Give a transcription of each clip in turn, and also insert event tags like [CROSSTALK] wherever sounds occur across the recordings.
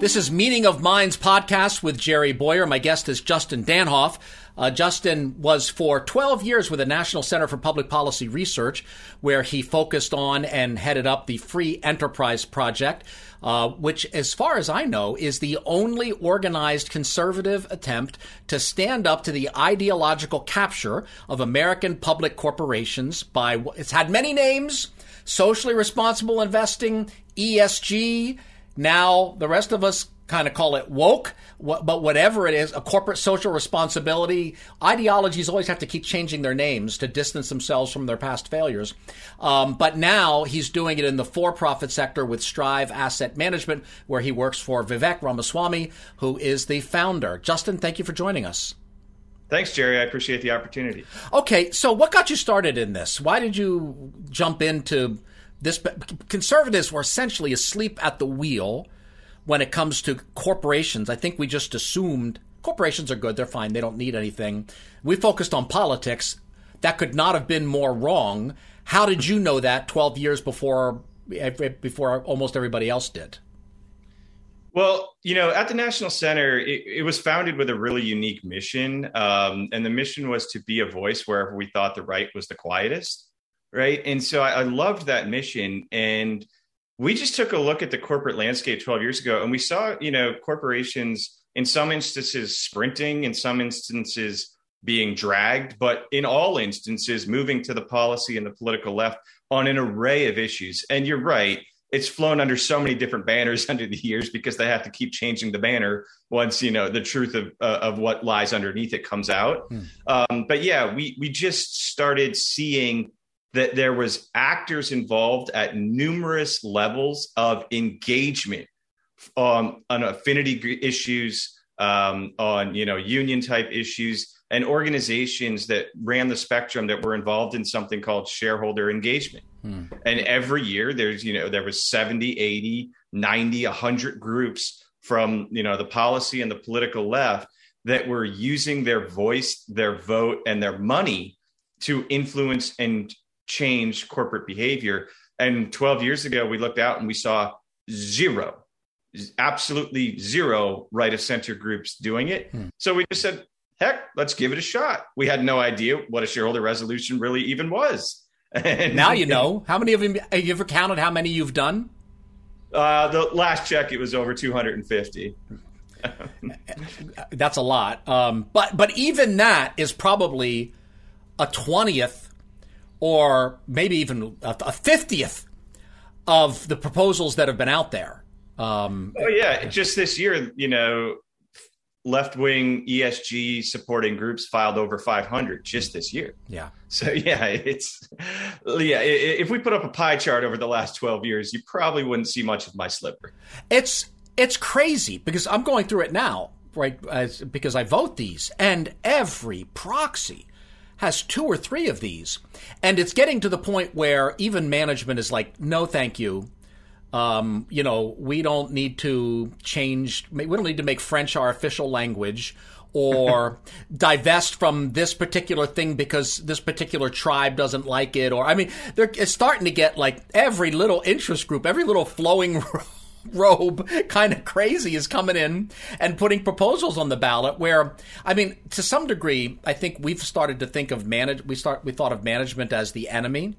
This is Meaning of Minds podcast with Jerry Bowyer. My guest is Justin Danhof. Uh, Justin was for 12 years with the National Center for Public Policy Research, where he focused on and headed up the Free Enterprise Project, uh, which, as far as I know, is the only organized conservative attempt to stand up to the ideological capture of American public corporations by, it's had many names socially responsible investing, ESG, now, the rest of us kind of call it woke, but whatever it is, a corporate social responsibility. Ideologies always have to keep changing their names to distance themselves from their past failures. Um, but now he's doing it in the for profit sector with Strive Asset Management, where he works for Vivek Ramaswamy, who is the founder. Justin, thank you for joining us. Thanks, Jerry. I appreciate the opportunity. Okay, so what got you started in this? Why did you jump into this conservatives were essentially asleep at the wheel when it comes to corporations. I think we just assumed corporations are good, they're fine, they don't need anything. We focused on politics. That could not have been more wrong. How did you know that 12 years before before almost everybody else did? Well, you know, at the National Center, it, it was founded with a really unique mission. Um, and the mission was to be a voice wherever we thought the right was the quietest right? And so I, I loved that mission. And we just took a look at the corporate landscape 12 years ago and we saw, you know, corporations in some instances sprinting, in some instances being dragged, but in all instances moving to the policy and the political left on an array of issues. And you're right, it's flown under so many different banners [LAUGHS] under the years because they have to keep changing the banner once you know the truth of uh, of what lies underneath it comes out. Hmm. Um, but yeah, we we just started seeing that there was actors involved at numerous levels of engagement um, on affinity issues, um, on you know union type issues, and organizations that ran the spectrum that were involved in something called shareholder engagement. Hmm. And every year there's you know there was 70, 80, 90, 100 groups from you know the policy and the political left that were using their voice, their vote, and their money to influence and change corporate behavior. And 12 years ago, we looked out and we saw zero, absolutely zero right of center groups doing it. Hmm. So we just said, heck, let's give it a shot. We had no idea what a shareholder resolution really even was. [LAUGHS] And now you know. How many of them have you ever counted how many you've done? Uh, the last check, it was over 250. [LAUGHS] That's a lot. Um, but but even that is probably a twentieth or maybe even a fiftieth of the proposals that have been out there. Um, oh yeah, just this year, you know, left wing ESG supporting groups filed over 500 just this year. Yeah. So yeah, it's yeah. If we put up a pie chart over the last 12 years, you probably wouldn't see much of my sliver. It's it's crazy because I'm going through it now, right? As, because I vote these, and every proxy has two or three of these. And it's getting to the point where even management is like, no, thank you. Um, you know, we don't need to change, we don't need to make French our official language or [LAUGHS] divest from this particular thing because this particular tribe doesn't like it. Or, I mean, they're, it's starting to get like every little interest group, every little flowing [LAUGHS] [LAUGHS] robe kind of crazy is coming in and putting proposals on the ballot where I mean to some degree I think we've started to think of manage we start we thought of management as the enemy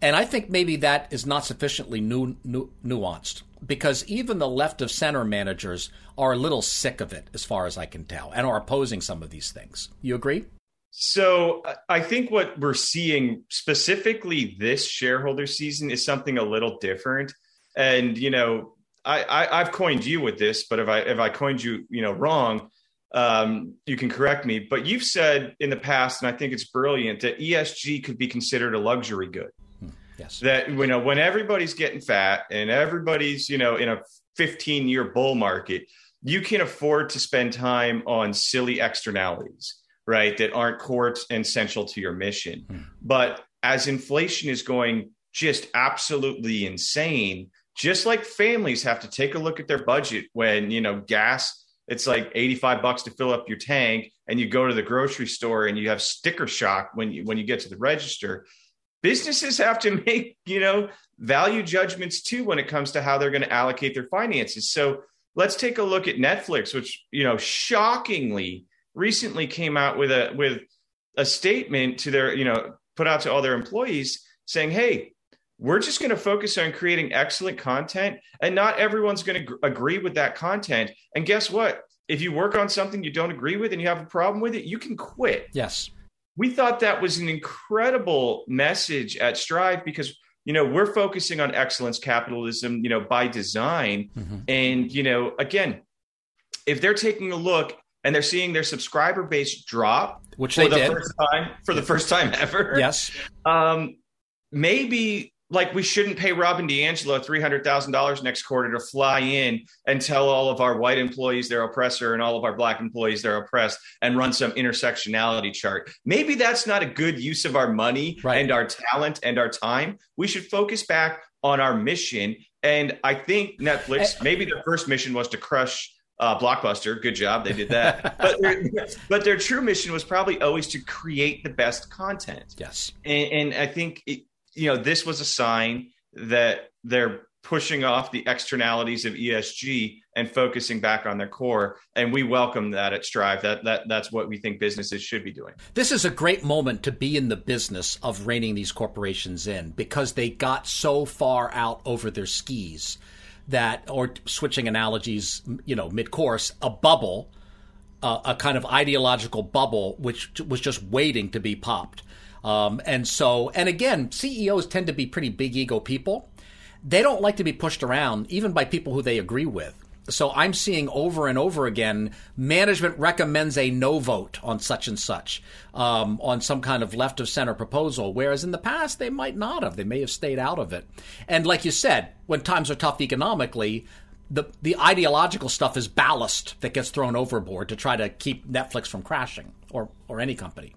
and I think maybe that is not sufficiently nu- nu- nuanced because even the left of center managers are a little sick of it as far as I can tell and are opposing some of these things. You agree? So uh, I think what we're seeing specifically this shareholder season is something a little different. And you know, I, I have coined you with this, but if I if I coined you, you know, wrong, um, you can correct me. But you've said in the past, and I think it's brilliant, that ESG could be considered a luxury good. Yes. That you know when everybody's getting fat and everybody's you know in a 15 year bull market, you can afford to spend time on silly externalities, right? That aren't core and central to your mission. Hmm. But as inflation is going just absolutely insane, just like families have to take a look at their budget when you know gas it's like 85 bucks to fill up your tank and you go to the grocery store and you have sticker shock when you when you get to the register. Businesses [LAUGHS] have to make you know value judgments too when it comes to how they're going to allocate their finances. So let's take a look at netflix which you know shockingly recently came out with a with a statement to their you know put out to all their employees saying hey we're just going to focus on creating excellent content and not everyone's going to agree with that content. And guess what? If you work on something you don't agree with and you have a problem with it you can quit. Yes. We thought that was an incredible message at strive because you know we're focusing on excellence capitalism you know by design. Mm-hmm. and you know again if they're taking a look and they're seeing their subscriber base drop which for they the did. first time for the first time ever yes. um, maybe like we shouldn't pay Robin DiAngelo three hundred thousand dollars next quarter to fly in and tell all of our white employees they're oppressor and all of our black employees they're oppressed and run some intersectionality chart. Maybe that's not a good use of our money right. and our talent and our time. We should focus back on our mission. And I think Netflix, maybe their first mission was to crush uh, Blockbuster. Good job, they did that. [LAUGHS] but, their, but their true mission was probably always to create the best content. Yes, and, and I think it, you know, this was a sign that they're pushing off the externalities of ESG and focusing back on their core. And we welcome that at Strive. That that that's what we think businesses should be doing. This is a great moment to be in the business of reining these corporations in because they got so far out over their skis that, or switching analogies, you know, mid course, a bubble. Uh, a kind of ideological bubble which was just waiting to be popped. Um, and so, and again, CEOs tend to be pretty big ego people. They don't like to be pushed around, even by people who they agree with. So I'm seeing over and over again, management recommends a no vote on such and such, um, on some kind of left of center proposal, whereas in the past they might not have. They may have stayed out of it. And like you said, when times are tough economically, the the ideological stuff is ballast that gets thrown overboard to try to keep Netflix from crashing or or any company.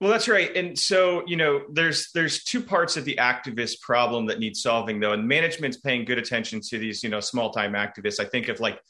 Well, that's right. And so, you know, there's there's two parts of the activist problem that need solving though. And management's paying good attention to these, you know, small time activists. I think of like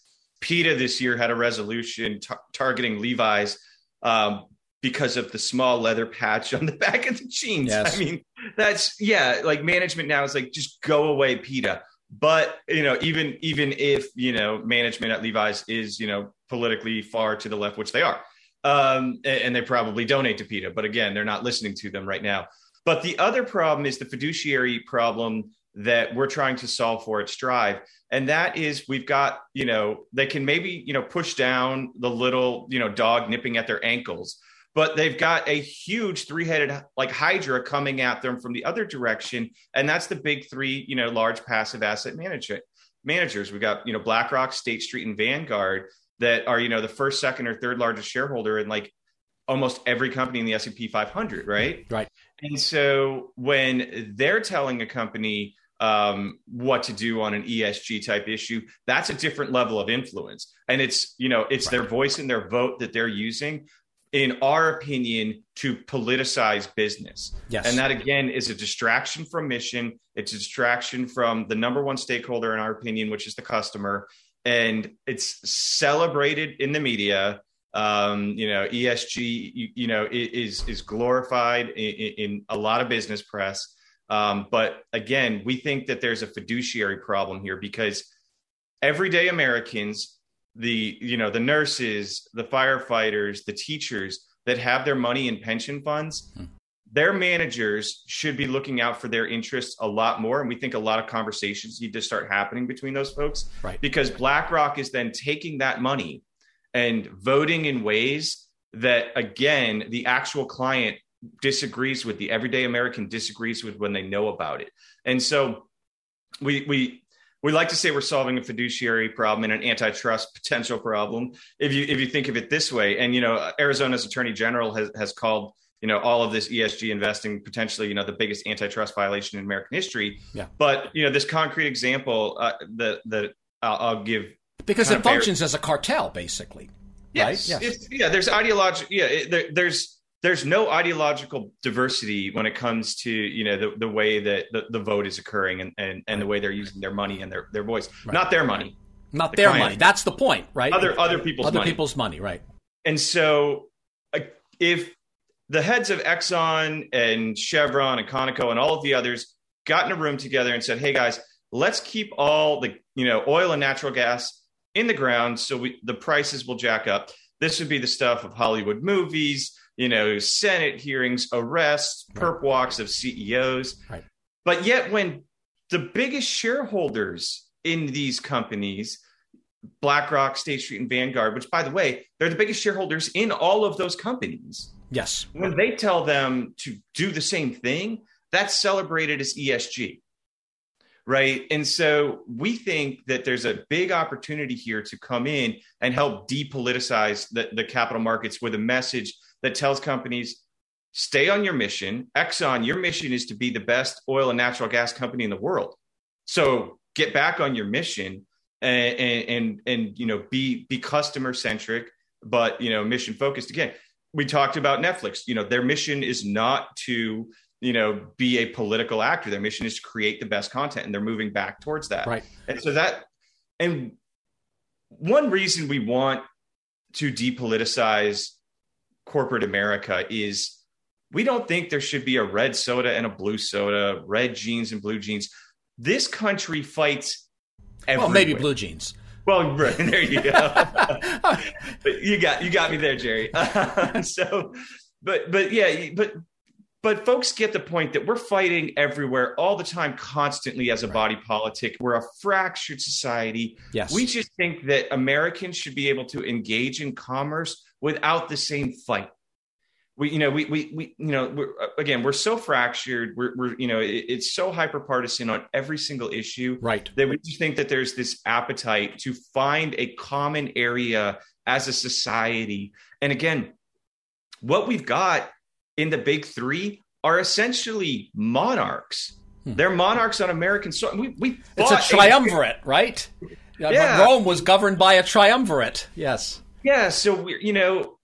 PETA this year had a resolution t- targeting Levi's um, because of the small leather patch on the [LAUGHS] back of the jeans. Yes. I mean, that's yeah, like management now is like just go away, PETA. But you know, even even if you know management at Levi's is you know politically far to the left, which they are, um, and they probably donate to PETA. But again, they're not listening to them right now. But the other problem is the fiduciary problem that we're trying to solve for at Strive. And that is we've got, you know, they can maybe, you know, push down the little, you know, dog nipping at their ankles, but they've got a huge three-headed like hydra coming at them from the other direction. And that's the big three, you know, large passive asset management managers. We've got, you know, BlackRock, State Street, and Vanguard that are you know the first, second, or third largest shareholder in like almost every company in the S&P 500, right? Right. And so when they're telling a company um, what to do on an ESG type issue, that's a different level of influence. And it's, you know, it's right. their voice and their vote that they're using, in our opinion, to politicize business. Yes. And that again is a distraction from mission. It's a distraction from the number one stakeholder in our opinion, which is the customer and it's celebrated in the media. Um, you know, ESG, you, you, know, is is glorified in, in a lot of business press. Um, but again, we think that there's a fiduciary problem here because everyday Americans, the you know the nurses, the firefighters, the teachers that have their money in pension funds, hmm their managers should be looking out for their interests a lot more. And we think a lot of conversations need to start happening between those folks. Right. Because BlackRock is then taking that money and voting in ways that, again, the actual client disagrees with, the everyday American disagrees with when they know about it. And so we, we, we like to say we're solving a fiduciary problem and an antitrust potential problem. If you if you think of it this way, and you know, Arizona's attorney general has has called you know all of this ESG investing potentially you know the biggest antitrust violation in American history. Yeah. But you know this concrete example uh, that that I'll, I'll give because it functions as a cartel basically. Yes. Right? Yes. yeah. There's ideological. Yeah. It, there, there's there's no ideological diversity when it comes to you know the, the way that the, the vote is occurring and, and, and the way they're using their money and their, their voice right. not their money not the their client. money that's the point right other other people's other money. people's money right and so if the heads of exxon and chevron and conoco and all of the others got in a room together and said hey guys let's keep all the you know oil and natural gas in the ground so we, the prices will jack up this would be the stuff of hollywood movies you know, Senate hearings, arrests, perp walks of CEOs. Right. But yet, when the biggest shareholders in these companies, BlackRock, State Street, and Vanguard, which, by the way, they're the biggest shareholders in all of those companies. Yes. When they tell them to do the same thing, that's celebrated as ESG. Right. And so we think that there's a big opportunity here to come in and help depoliticize the, the capital markets with a message that tells companies stay on your mission. Exxon, your mission is to be the best oil and natural gas company in the world. So get back on your mission and and and, and you know be be customer centric, but you know mission focused. Again, we talked about Netflix. You know their mission is not to you know be a political actor. Their mission is to create the best content, and they're moving back towards that. Right. And so that and one reason we want to depoliticize corporate America is we don't think there should be a red soda and a blue soda, red jeans and blue jeans. This country fights. Everywhere. Well, maybe blue jeans. Well, right, [LAUGHS] there you go. [LAUGHS] you got you got me there, Jerry. [LAUGHS] so, but but yeah, but but folks get the point that we're fighting everywhere all the time constantly as a right. body politic we're a fractured society yes we just think that americans should be able to engage in commerce without the same fight. We, you know, we, we, we you know, we're, again, we're so fractured. We're, we're you know, it, it's so hyper partisan on every single issue, right? That we just think that there's this appetite to find a common area as a society. And again, what we've got in the big three are essentially monarchs. Hmm. They're monarchs on American soil. We, we it's a triumvirate, a- right? Yeah. Rome was governed by a triumvirate. Yes. Yeah, so we, you know,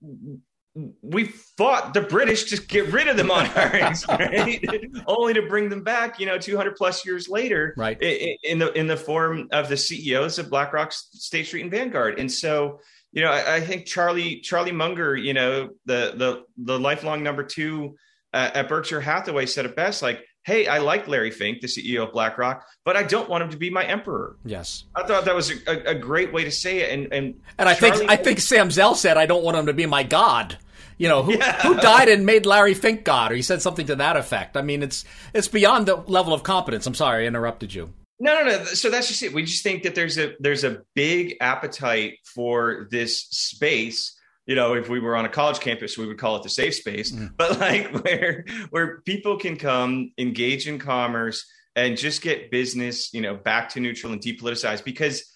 we fought the British to get rid of the monarchs, [LAUGHS] right? Only to bring them back, you know, 200 plus years later, right? In the in the form of the CEOs of BlackRock, State Street, and Vanguard. And so, you know, I, I think Charlie Charlie Munger, you know, the the the lifelong number two uh, at Berkshire Hathaway said it best, like hey, I like Larry Fink, the CEO of BlackRock, but I don't want him to be my emperor. Yes, I thought that was a, a great way to say it. And and and I Charlie think I think Sam Zell said, I don't want him to be my god. You know, who, yeah. who died and made Larry Fink God, or he said something to that effect. I mean, it's it's beyond the level of competence. I'm sorry, I interrupted you. No, no, no. So that's just it. We just think that there's a there's a big appetite for this space you know, if we were on a college campus, we would call it the safe space, mm. but like [LAUGHS] where where people can come, engage in commerce, and just get business, you know, back to neutral and depoliticized. Because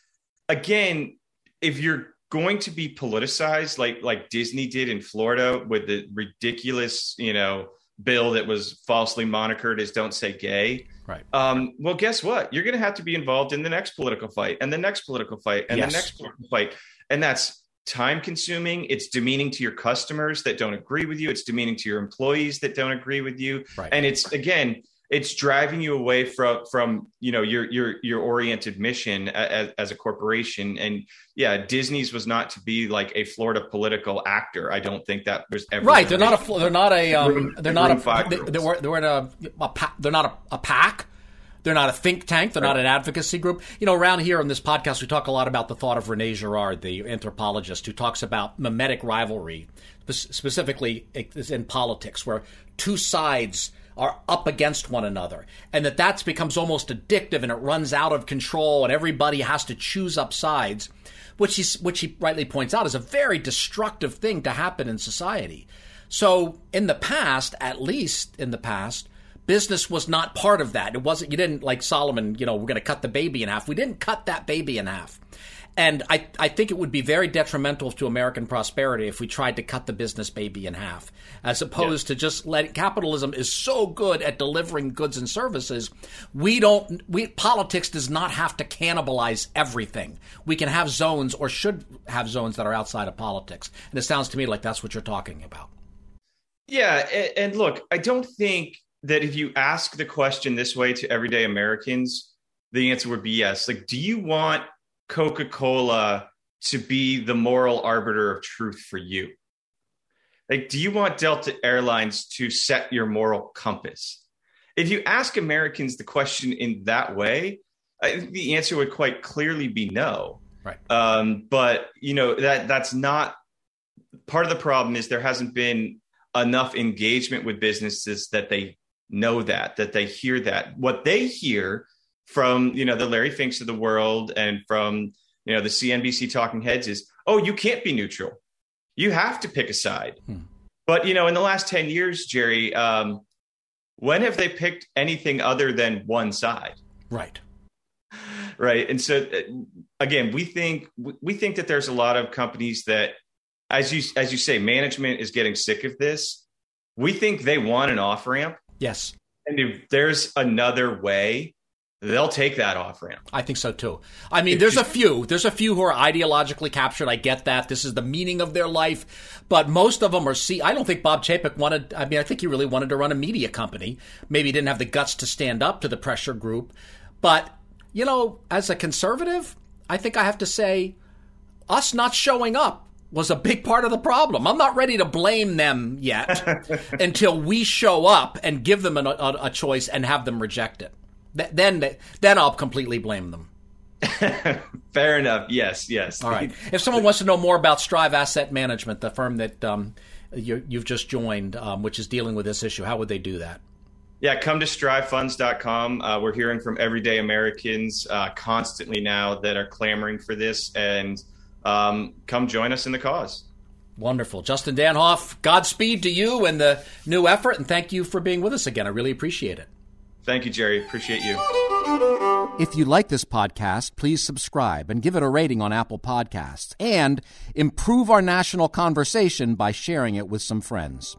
again, if you're going to be politicized like like Disney did in Florida with the ridiculous, you know, bill that was falsely monikered as "Don't Say Gay." Right. Um, well, guess what? You're going to have to be involved in the next political fight, and the next political fight, and yes. the next political fight, and that's time consuming. It's demeaning to your customers that don't agree with you. It's demeaning to your employees that don't agree with you. Right. And it's again, it's driving you away from from you know your your your oriented mission as, as, a corporation and yeah disney's was not to be like a florida political actor i don't think that was ever right they're not a they're not a um, they're not a they, they, were, they were in a, a they're not a, a PAC they're not a think tank. They're right. not an advocacy group. You know, around here on this podcast, we talk a lot about the thought of Rene Girard, the anthropologist, who talks about mimetic rivalry, specifically in politics, where two sides are up against one another, and that that becomes almost addictive and it runs out of control, and everybody has to choose up sides, which he which he rightly points out is a very destructive thing to happen in society. So, in the past, at least in the past, business was not part of that. It wasn't, you didn't like Solomon, you know, we're going to cut the baby in half. We didn't cut that baby in half. And I, I think it would be very detrimental to American prosperity if we tried to cut the business baby in half, as opposed yeah. to just letting capitalism is so good at delivering goods and services. We don't, we, politics does not have to cannibalize everything. We can have zones or should have zones that are outside of politics. And it sounds to me like that's what you're talking about. Yeah. And look, I don't think that if you ask the question this way to everyday Americans, the answer would be yes. Like, do you want Coca Cola to be the moral arbiter of truth for you? Like, do you want Delta Airlines to set your moral compass? If you ask Americans the question in that way, I think the answer would quite clearly be no. Right. Um, but you know that that's not part of the problem. Is there hasn't been enough engagement with businesses that they know that that they hear that. What they hear from you know the Larry Finks of the world and from you know the CNBC talking heads is, oh, you can't be neutral. You have to pick a side. Hmm. But you know, in the last ten years, Jerry, um, when have they picked anything other than one side? Right. Right. And so uh, again, we think we think that there's a lot of companies that, as you as you say, management is getting sick of this. We think they want an off ramp. Yes. And if there's another way they'll take that off ramp. I think so too. I mean, there's a few. There's a few who are ideologically captured. I get that. This is the meaning of their life. But most of them are see I don't think Bob Chapek wanted I mean, I think he really wanted to run a media company. Maybe he didn't have the guts to stand up to the pressure group. But, you know, as a conservative, I think I have to say us not showing up was a big part of the problem. I'm not ready to blame them yet [LAUGHS] until we show up and give them a, a, a choice and have them reject it then then I'll completely blame them. [LAUGHS] Fair enough. Yes, yes. All right. If someone wants to know more about Strive Asset Management, the firm that um, you, have just joined, um, which is dealing with this issue, how would they do that? Yeah, come to strivefunds.com. Uh, we're hearing from everyday Americans uh, constantly now that are clamoring for this, and um, come join us in the cause. Wonderful. Justin Danhof, Godspeed to you and the new effort, and thank you for being with us again. I really appreciate it. Thank you, Jerry. Appreciate you. If you like this podcast, please subscribe and give it a rating on Apple Podcasts and improve our national conversation by sharing it with some friends.